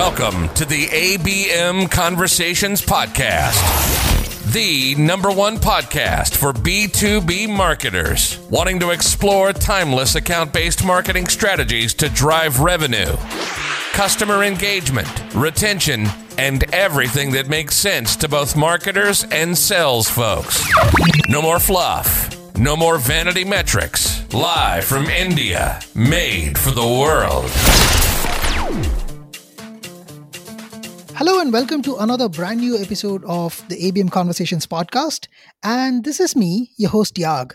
Welcome to the ABM Conversations Podcast, the number one podcast for B2B marketers wanting to explore timeless account based marketing strategies to drive revenue, customer engagement, retention, and everything that makes sense to both marketers and sales folks. No more fluff. No more vanity metrics. Live from India. Made for the world. Hello and welcome to another brand new episode of the ABM Conversations podcast. And this is me, your host Yag.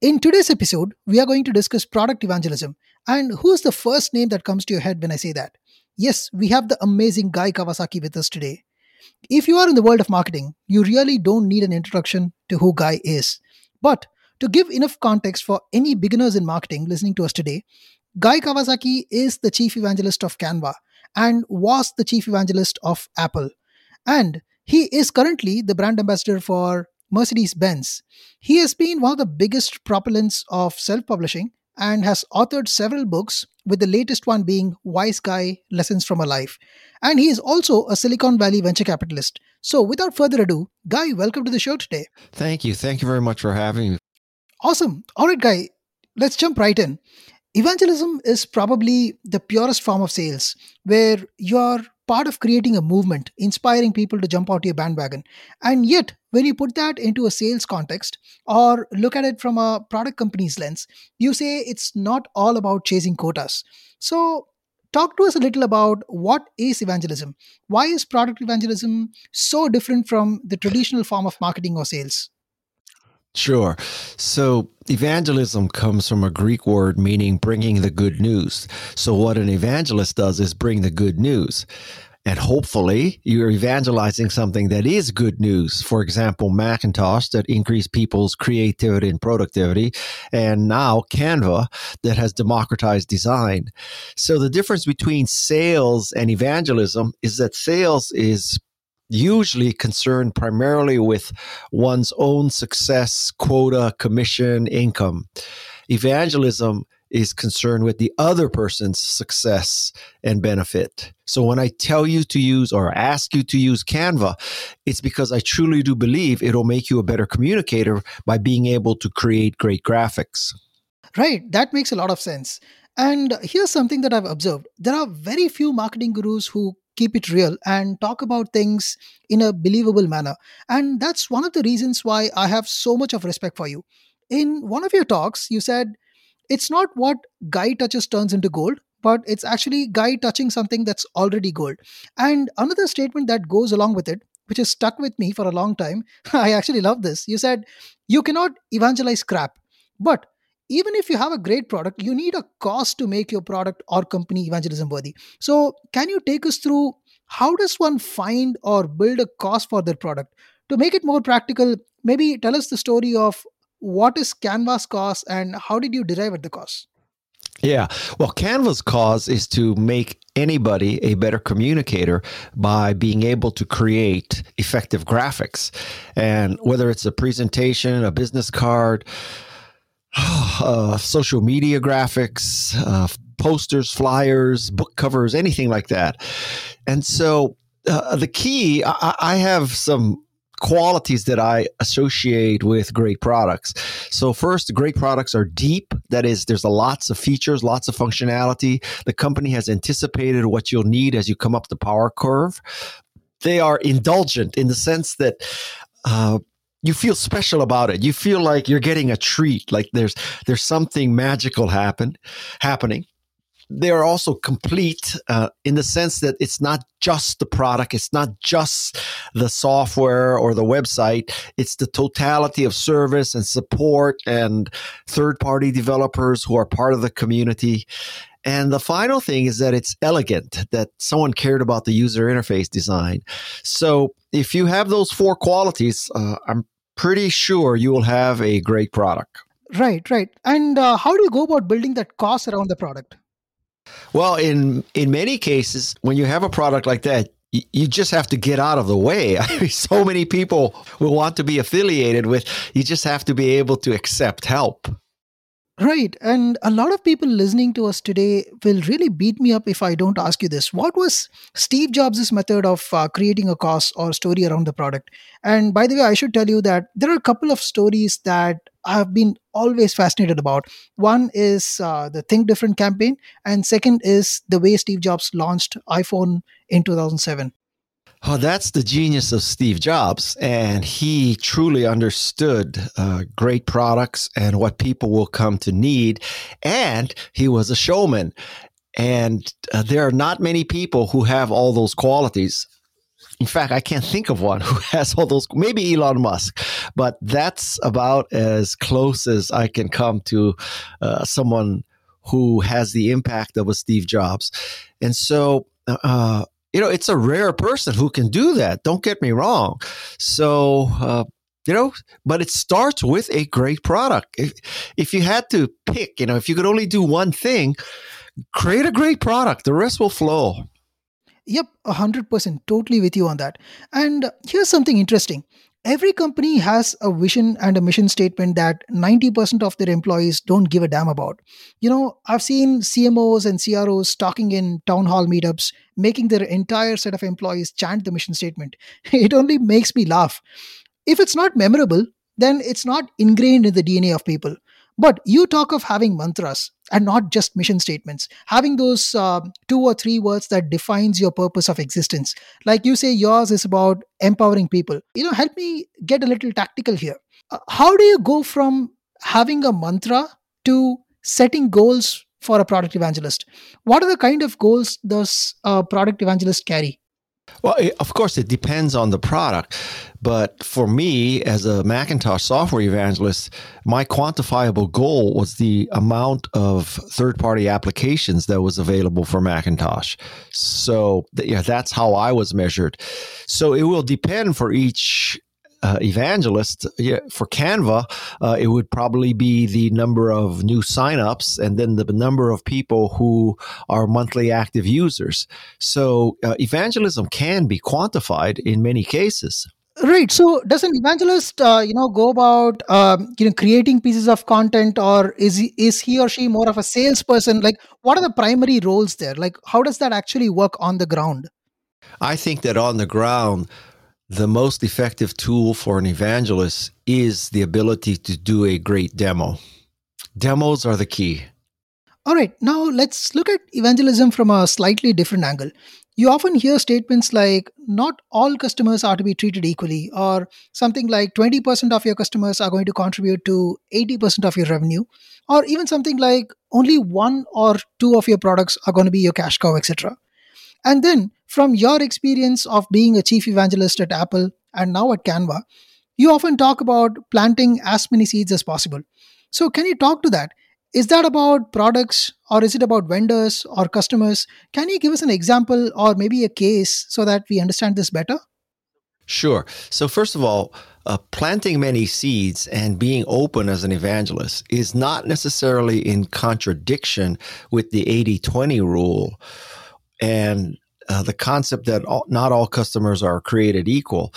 In today's episode, we are going to discuss product evangelism. And who's the first name that comes to your head when I say that? Yes, we have the amazing Guy Kawasaki with us today. If you are in the world of marketing, you really don't need an introduction to who Guy is. But to give enough context for any beginners in marketing listening to us today, Guy Kawasaki is the chief evangelist of Canva and was the chief evangelist of Apple. And he is currently the brand ambassador for Mercedes Benz. He has been one of the biggest propellants of self publishing and has authored several books, with the latest one being Wise Guy Lessons from a Life. And he is also a Silicon Valley venture capitalist. So, without further ado, Guy, welcome to the show today. Thank you. Thank you very much for having me. Awesome. All right, Guy, let's jump right in. Evangelism is probably the purest form of sales, where you're part of creating a movement, inspiring people to jump out your bandwagon. And yet, when you put that into a sales context or look at it from a product company's lens, you say it's not all about chasing quotas. So, talk to us a little about what is evangelism? Why is product evangelism so different from the traditional form of marketing or sales? Sure. So evangelism comes from a Greek word meaning bringing the good news. So what an evangelist does is bring the good news. And hopefully you're evangelizing something that is good news. For example, Macintosh that increased people's creativity and productivity. And now Canva that has democratized design. So the difference between sales and evangelism is that sales is usually concerned primarily with one's own success, quota, commission, income. Evangelism is concerned with the other person's success and benefit. So when I tell you to use or ask you to use Canva, it's because I truly do believe it'll make you a better communicator by being able to create great graphics. Right, that makes a lot of sense. And here's something that I've observed there are very few marketing gurus who keep it real and talk about things in a believable manner. And that's one of the reasons why I have so much of respect for you. In one of your talks, you said it's not what guy touches turns into gold, but it's actually guy touching something that's already gold. And another statement that goes along with it, which has stuck with me for a long time, I actually love this. You said, You cannot evangelize crap, but even if you have a great product, you need a cost to make your product or company evangelism worthy. So, can you take us through how does one find or build a cost for their product? To make it more practical, maybe tell us the story of what is Canva's cost and how did you derive at the cost? Yeah. Well, Canva's cause is to make anybody a better communicator by being able to create effective graphics. And whether it's a presentation, a business card, uh, social media graphics, uh, posters, flyers, book covers, anything like that. And so uh, the key, I, I have some qualities that I associate with great products. So first, great products are deep. That is, there's a lots of features, lots of functionality. The company has anticipated what you'll need as you come up the power curve. They are indulgent in the sense that uh, you feel special about it. You feel like you're getting a treat, like there's there's something magical happen happening. They are also complete uh, in the sense that it's not just the product, it's not just the software or the website. It's the totality of service and support and third party developers who are part of the community. And the final thing is that it's elegant, that someone cared about the user interface design. So if you have those four qualities, uh, I'm pretty sure you will have a great product. Right, right. And uh, how do you go about building that cost around the product? Well, in in many cases, when you have a product like that, you just have to get out of the way. I mean, so many people will want to be affiliated with. You just have to be able to accept help. Right. And a lot of people listening to us today will really beat me up if I don't ask you this. What was Steve Jobs' method of uh, creating a cause or story around the product? And by the way, I should tell you that there are a couple of stories that I've been always fascinated about. One is uh, the Think Different campaign, and second is the way Steve Jobs launched iPhone in 2007. Oh, that's the genius of Steve Jobs. And he truly understood uh, great products and what people will come to need. And he was a showman. And uh, there are not many people who have all those qualities. In fact, I can't think of one who has all those, maybe Elon Musk, but that's about as close as I can come to uh, someone who has the impact of a Steve Jobs. And so, uh, you know, it's a rare person who can do that. Don't get me wrong. So, uh, you know, but it starts with a great product. If, if you had to pick, you know, if you could only do one thing, create a great product, the rest will flow. Yep, 100%. Totally with you on that. And here's something interesting every company has a vision and a mission statement that 90% of their employees don't give a damn about. You know, I've seen CMOs and CROs talking in town hall meetups, making their entire set of employees chant the mission statement. It only makes me laugh. If it's not memorable, then it's not ingrained in the DNA of people. But you talk of having mantras and not just mission statements, having those uh, two or three words that defines your purpose of existence. Like you say, yours is about empowering people. You know, help me get a little tactical here. Uh, how do you go from having a mantra to setting goals for a product evangelist? What are the kind of goals does a product evangelist carry? Well, of course, it depends on the product. But for me, as a Macintosh software evangelist, my quantifiable goal was the amount of third party applications that was available for Macintosh. So, yeah, that's how I was measured. So, it will depend for each uh, evangelist yeah, for Canva, uh, it would probably be the number of new signups and then the number of people who are monthly active users. So uh, evangelism can be quantified in many cases. Right. So, does an evangelist, uh, you know, go about, um, you know, creating pieces of content, or is he, is he or she more of a salesperson? Like, what are the primary roles there? Like, how does that actually work on the ground? I think that on the ground, the most effective tool for an evangelist is the ability to do a great demo. Demos are the key. All right, now let's look at evangelism from a slightly different angle. You often hear statements like, not all customers are to be treated equally, or something like 20% of your customers are going to contribute to 80% of your revenue, or even something like only one or two of your products are going to be your cash cow, etc. And then, from your experience of being a chief evangelist at Apple and now at Canva, you often talk about planting as many seeds as possible. So, can you talk to that? Is that about products or is it about vendors or customers? Can you give us an example or maybe a case so that we understand this better? Sure. So, first of all, uh, planting many seeds and being open as an evangelist is not necessarily in contradiction with the 80 20 rule and uh, the concept that all, not all customers are created equal.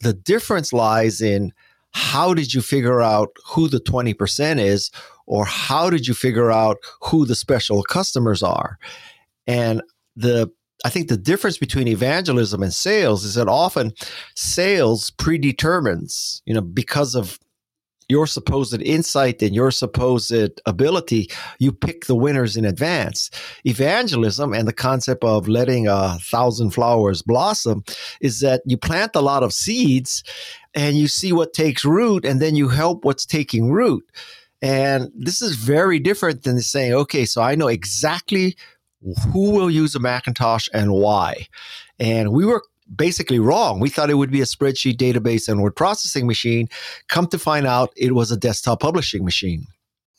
The difference lies in how did you figure out who the 20% is, or how did you figure out who the special customers are? And the I think the difference between evangelism and sales is that often sales predetermines, you know, because of your supposed insight and your supposed ability, you pick the winners in advance. Evangelism and the concept of letting a thousand flowers blossom is that you plant a lot of seeds and you see what takes root and then you help what's taking root. And this is very different than saying, okay, so I know exactly who will use a Macintosh and why. And we were basically wrong. We thought it would be a spreadsheet database and word processing machine. Come to find out, it was a desktop publishing machine.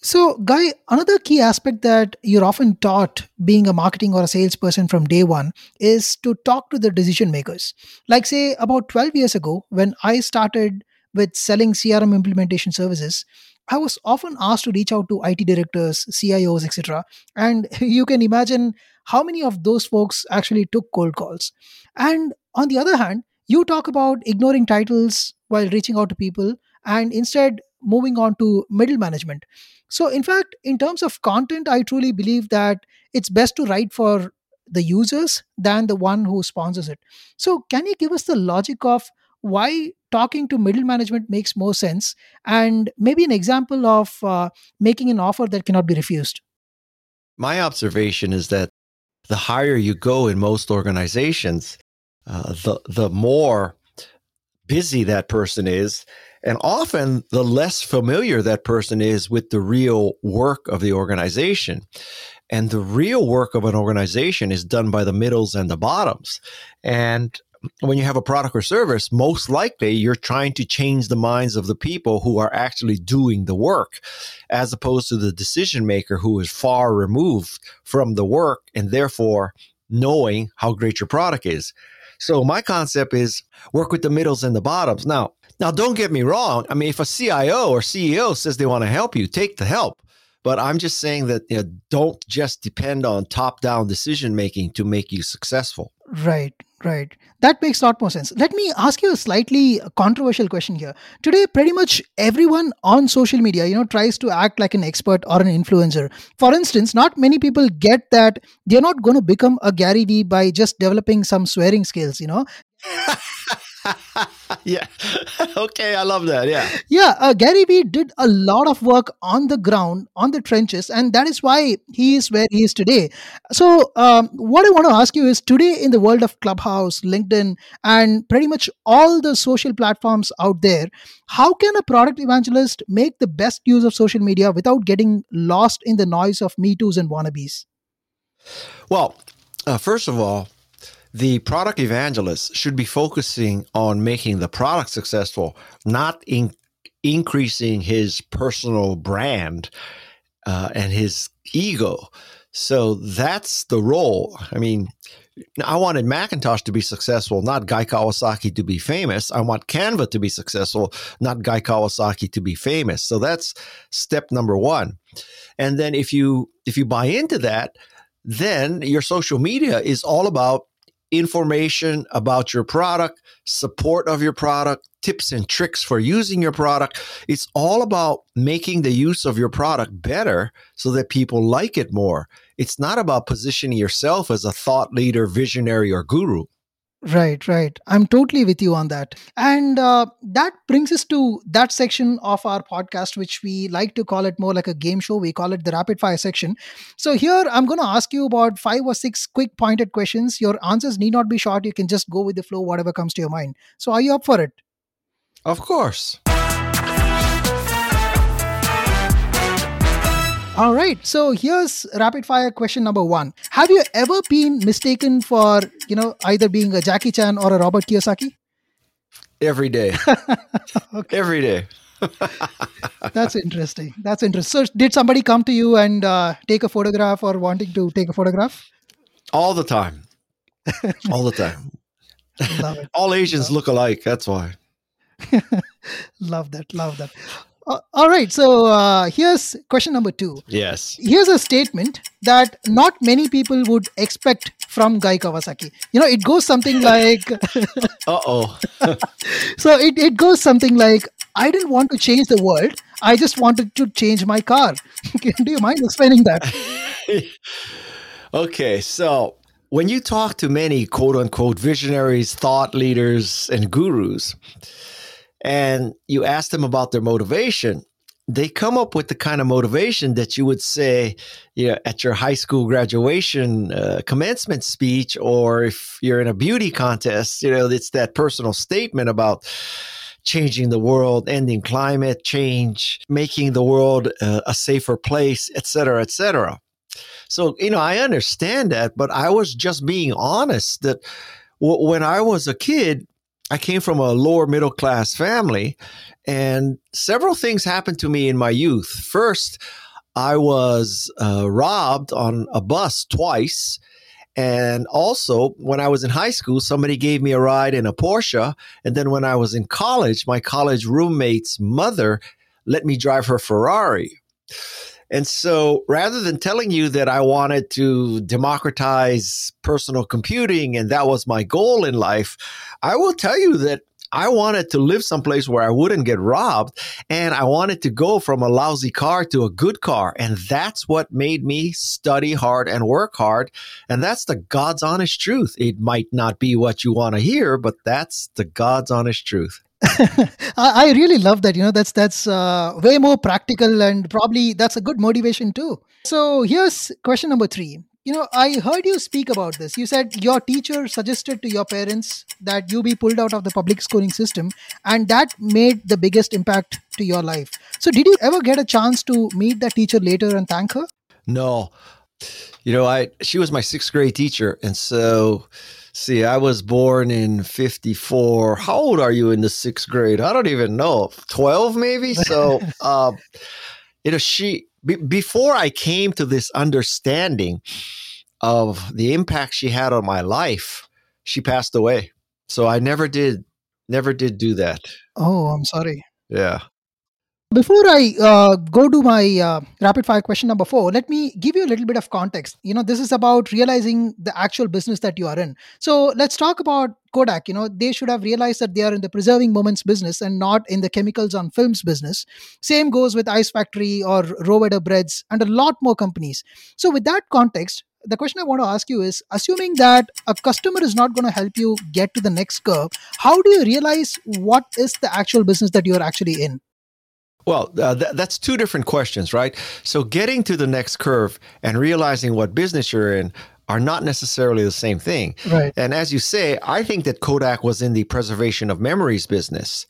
So, Guy, another key aspect that you're often taught being a marketing or a salesperson from day one is to talk to the decision makers. Like, say, about 12 years ago, when I started with selling CRM implementation services, I was often asked to reach out to IT directors, CIOs, etc. And you can imagine how many of those folks actually took cold calls. And on the other hand, you talk about ignoring titles while reaching out to people and instead moving on to middle management. So, in fact, in terms of content, I truly believe that it's best to write for the users than the one who sponsors it. So, can you give us the logic of why talking to middle management makes more sense and maybe an example of uh, making an offer that cannot be refused? My observation is that the higher you go in most organizations, uh, the the more busy that person is, and often the less familiar that person is with the real work of the organization. And the real work of an organization is done by the middles and the bottoms. And when you have a product or service, most likely you're trying to change the minds of the people who are actually doing the work, as opposed to the decision maker who is far removed from the work and therefore knowing how great your product is. So my concept is work with the middles and the bottoms. Now, now don't get me wrong. I mean, if a CIO or CEO says they want to help you, take the help. But I'm just saying that you know, don't just depend on top down decision making to make you successful. Right, right. That makes a lot more sense. Let me ask you a slightly controversial question here. Today, pretty much everyone on social media, you know, tries to act like an expert or an influencer. For instance, not many people get that they're not going to become a Gary Vee by just developing some swearing skills, you know. yeah. okay, I love that. Yeah. Yeah, uh, Gary Vee did a lot of work on the ground, on the trenches, and that is why he is where he is today. So, um, what I want to ask you is today in the world of Clubhouse, LinkedIn, and pretty much all the social platforms out there, how can a product evangelist make the best use of social media without getting lost in the noise of Me Too's and wannabes? Well, uh, first of all, the product evangelist should be focusing on making the product successful, not in increasing his personal brand uh, and his ego. So that's the role. I mean, I wanted Macintosh to be successful, not Guy Kawasaki to be famous. I want Canva to be successful, not Guy Kawasaki to be famous. So that's step number one. And then if you if you buy into that, then your social media is all about information about your product, support of your product, tips and tricks for using your product. It's all about making the use of your product better so that people like it more. It's not about positioning yourself as a thought leader, visionary, or guru. Right, right. I'm totally with you on that. And uh, that brings us to that section of our podcast, which we like to call it more like a game show. We call it the rapid fire section. So, here I'm going to ask you about five or six quick pointed questions. Your answers need not be short. You can just go with the flow, whatever comes to your mind. So, are you up for it? Of course. All right. So here's rapid fire question number one. Have you ever been mistaken for, you know, either being a Jackie Chan or a Robert Kiyosaki? Every day. okay. Every day. That's interesting. That's interesting. So, did somebody come to you and uh, take a photograph or wanting to take a photograph? All the time. All the time. All Asians look alike. That's why. love that. Love that. Uh, all right. So uh, here's question number two. Yes. Here's a statement that not many people would expect from Guy Kawasaki. You know, it goes something like. uh oh. so it, it goes something like I didn't want to change the world. I just wanted to change my car. Do you mind explaining that? okay. So when you talk to many quote unquote visionaries, thought leaders, and gurus, and you ask them about their motivation, they come up with the kind of motivation that you would say you know, at your high school graduation uh, commencement speech, or if you're in a beauty contest, you know, it's that personal statement about changing the world, ending climate change, making the world uh, a safer place, et cetera, et cetera. So, you know, I understand that, but I was just being honest that w- when I was a kid, I came from a lower middle class family, and several things happened to me in my youth. First, I was uh, robbed on a bus twice. And also, when I was in high school, somebody gave me a ride in a Porsche. And then when I was in college, my college roommate's mother let me drive her Ferrari. And so rather than telling you that I wanted to democratize personal computing and that was my goal in life, I will tell you that I wanted to live someplace where I wouldn't get robbed. And I wanted to go from a lousy car to a good car. And that's what made me study hard and work hard. And that's the God's honest truth. It might not be what you want to hear, but that's the God's honest truth. I really love that. You know, that's that's uh, way more practical and probably that's a good motivation too. So here's question number three. You know, I heard you speak about this. You said your teacher suggested to your parents that you be pulled out of the public schooling system, and that made the biggest impact to your life. So, did you ever get a chance to meet that teacher later and thank her? No. You know, I she was my sixth grade teacher, and so see, I was born in '54. How old are you in the sixth grade? I don't even know, twelve maybe. So, uh, you know, she be, before I came to this understanding of the impact she had on my life, she passed away. So I never did, never did do that. Oh, I'm sorry. Yeah. Before I uh, go to my uh, rapid fire question number four, let me give you a little bit of context. You know, this is about realizing the actual business that you are in. So let's talk about Kodak. You know, they should have realized that they are in the preserving moments business and not in the chemicals on films business. Same goes with Ice Factory or Rovedder Breads and a lot more companies. So, with that context, the question I want to ask you is assuming that a customer is not going to help you get to the next curve, how do you realize what is the actual business that you're actually in? Well, uh, th- that's two different questions, right? So, getting to the next curve and realizing what business you're in are not necessarily the same thing. Right. And as you say, I think that Kodak was in the preservation of memories business.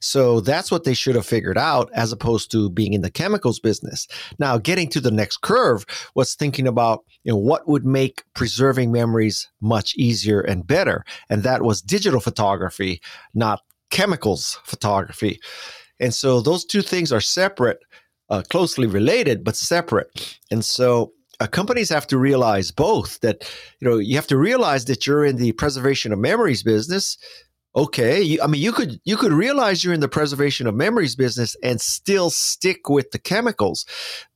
So that's what they should have figured out as opposed to being in the chemicals business. Now, getting to the next curve was thinking about, you know, what would make preserving memories much easier and better. And that was digital photography, not chemicals photography. And so those two things are separate, uh, closely related, but separate. And so uh, companies have to realize both that, you know, you have to realize that you're in the preservation of memories business. Okay, you, I mean, you could you could realize you're in the preservation of memories business and still stick with the chemicals,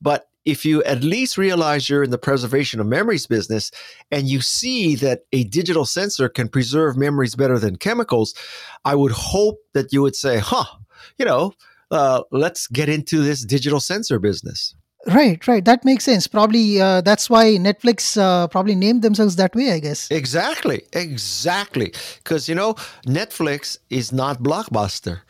but if you at least realize you're in the preservation of memories business and you see that a digital sensor can preserve memories better than chemicals, I would hope that you would say, huh, you know, uh, let's get into this digital sensor business. Right, right. That makes sense. Probably uh, that's why Netflix uh, probably named themselves that way, I guess. Exactly, exactly. Because, you know, Netflix is not Blockbuster.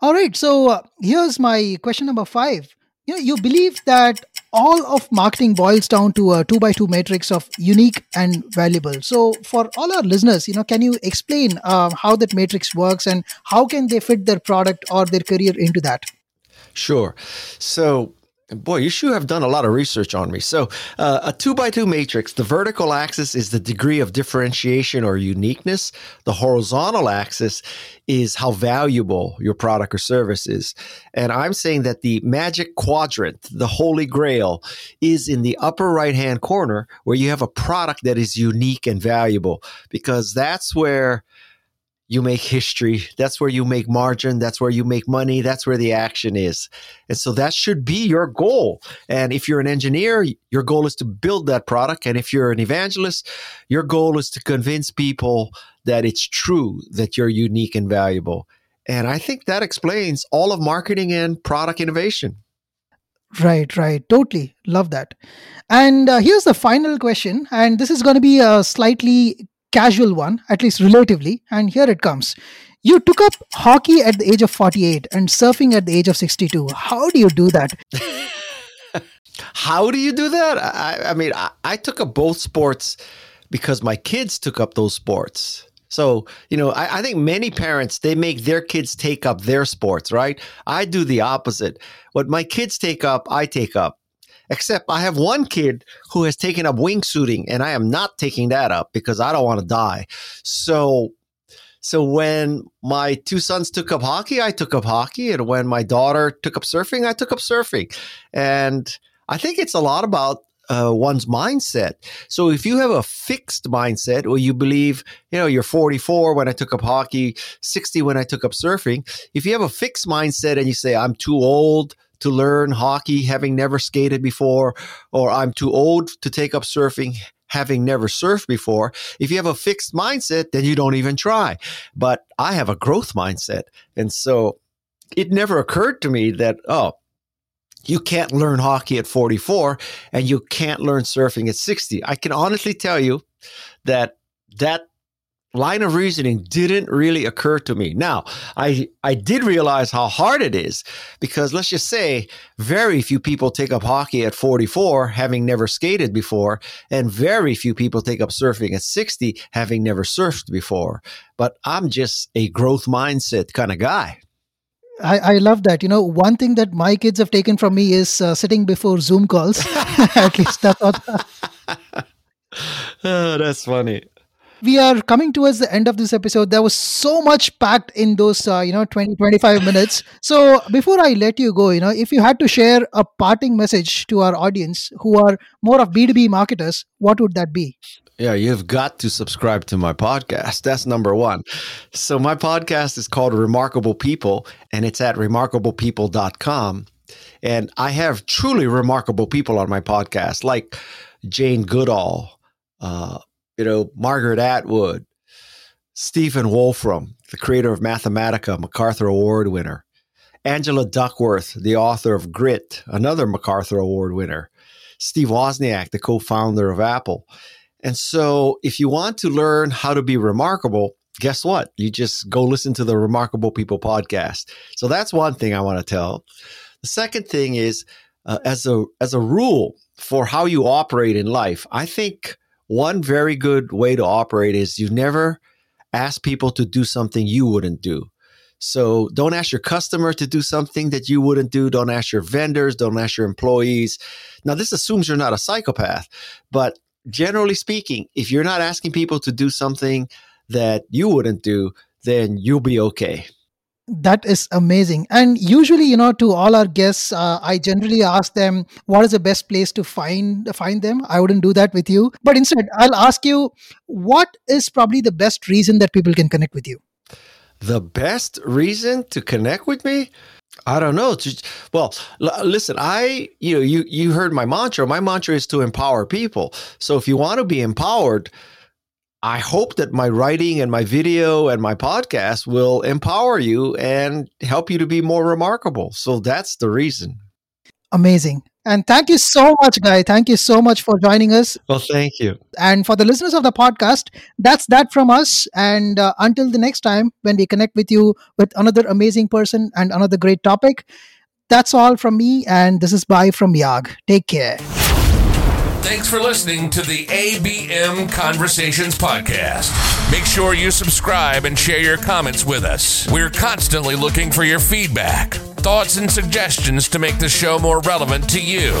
All right. So uh, here's my question number five. You know, you believe that all of marketing boils down to a two by two matrix of unique and valuable. So, for all our listeners, you know, can you explain uh, how that matrix works and how can they fit their product or their career into that? Sure. So, Boy, you should have done a lot of research on me. So, uh, a two by two matrix, the vertical axis is the degree of differentiation or uniqueness. The horizontal axis is how valuable your product or service is. And I'm saying that the magic quadrant, the holy grail, is in the upper right hand corner where you have a product that is unique and valuable because that's where you make history. That's where you make margin. That's where you make money. That's where the action is. And so that should be your goal. And if you're an engineer, your goal is to build that product. And if you're an evangelist, your goal is to convince people that it's true that you're unique and valuable. And I think that explains all of marketing and product innovation. Right, right. Totally. Love that. And uh, here's the final question. And this is going to be a slightly casual one, at least relatively. And here it comes. You took up hockey at the age of 48 and surfing at the age of 62. How do you do that? How do you do that? I, I mean, I, I, took up both sports because my kids took up those sports. So, you know, I, I think many parents, they make their kids take up their sports, right? I do the opposite. What my kids take up, I take up. Except I have one kid who has taken up wingsuiting, and I am not taking that up because I don't want to die. So, so when my two sons took up hockey, I took up hockey, and when my daughter took up surfing, I took up surfing. And I think it's a lot about uh, one's mindset. So if you have a fixed mindset or you believe, you know, you're 44 when I took up hockey, 60 when I took up surfing, if you have a fixed mindset and you say, I'm too old to learn hockey having never skated before, or I'm too old to take up surfing having never surfed before. If you have a fixed mindset, then you don't even try. But I have a growth mindset. And so it never occurred to me that, oh, you can't learn hockey at 44 and you can't learn surfing at 60. I can honestly tell you that that line of reasoning didn't really occur to me. Now, I I did realize how hard it is because let's just say very few people take up hockey at 44 having never skated before and very few people take up surfing at 60 having never surfed before. But I'm just a growth mindset kind of guy. I, I love that. You know, one thing that my kids have taken from me is uh, sitting before Zoom calls. At least that's what. oh, that's funny we are coming towards the end of this episode there was so much packed in those uh, you know 20 25 minutes so before i let you go you know if you had to share a parting message to our audience who are more of b2b marketers what would that be yeah, you've got to subscribe to my podcast. That's number one. So, my podcast is called Remarkable People, and it's at remarkablepeople.com. And I have truly remarkable people on my podcast, like Jane Goodall, uh, you know, Margaret Atwood, Stephen Wolfram, the creator of Mathematica, MacArthur Award winner, Angela Duckworth, the author of Grit, another MacArthur Award winner, Steve Wozniak, the co founder of Apple. And so, if you want to learn how to be remarkable, guess what? You just go listen to the Remarkable People podcast. So, that's one thing I want to tell. The second thing is, uh, as a as a rule for how you operate in life, I think one very good way to operate is you never ask people to do something you wouldn't do. So don't ask your customer to do something that you wouldn't do. Don't ask your vendors. Don't ask your employees. Now, this assumes you're not a psychopath, but generally speaking, if you're not asking people to do something that you wouldn't do, then you'll be okay. That is amazing. And usually, you know, to all our guests, uh, I generally ask them what is the best place to find find them. I wouldn't do that with you, but instead, I'll ask you what is probably the best reason that people can connect with you. The best reason to connect with me? I don't know. Well, listen, I you know you you heard my mantra. My mantra is to empower people. So if you want to be empowered, I hope that my writing and my video and my podcast will empower you and help you to be more remarkable. So that's the reason. Amazing. And thank you so much, Guy. Thank you so much for joining us. Well, thank you. And for the listeners of the podcast, that's that from us. And uh, until the next time, when we connect with you with another amazing person and another great topic, that's all from me. And this is bye from Yag. Take care. Thanks for listening to the ABM Conversations Podcast. Make sure you subscribe and share your comments with us. We're constantly looking for your feedback, thoughts, and suggestions to make the show more relevant to you.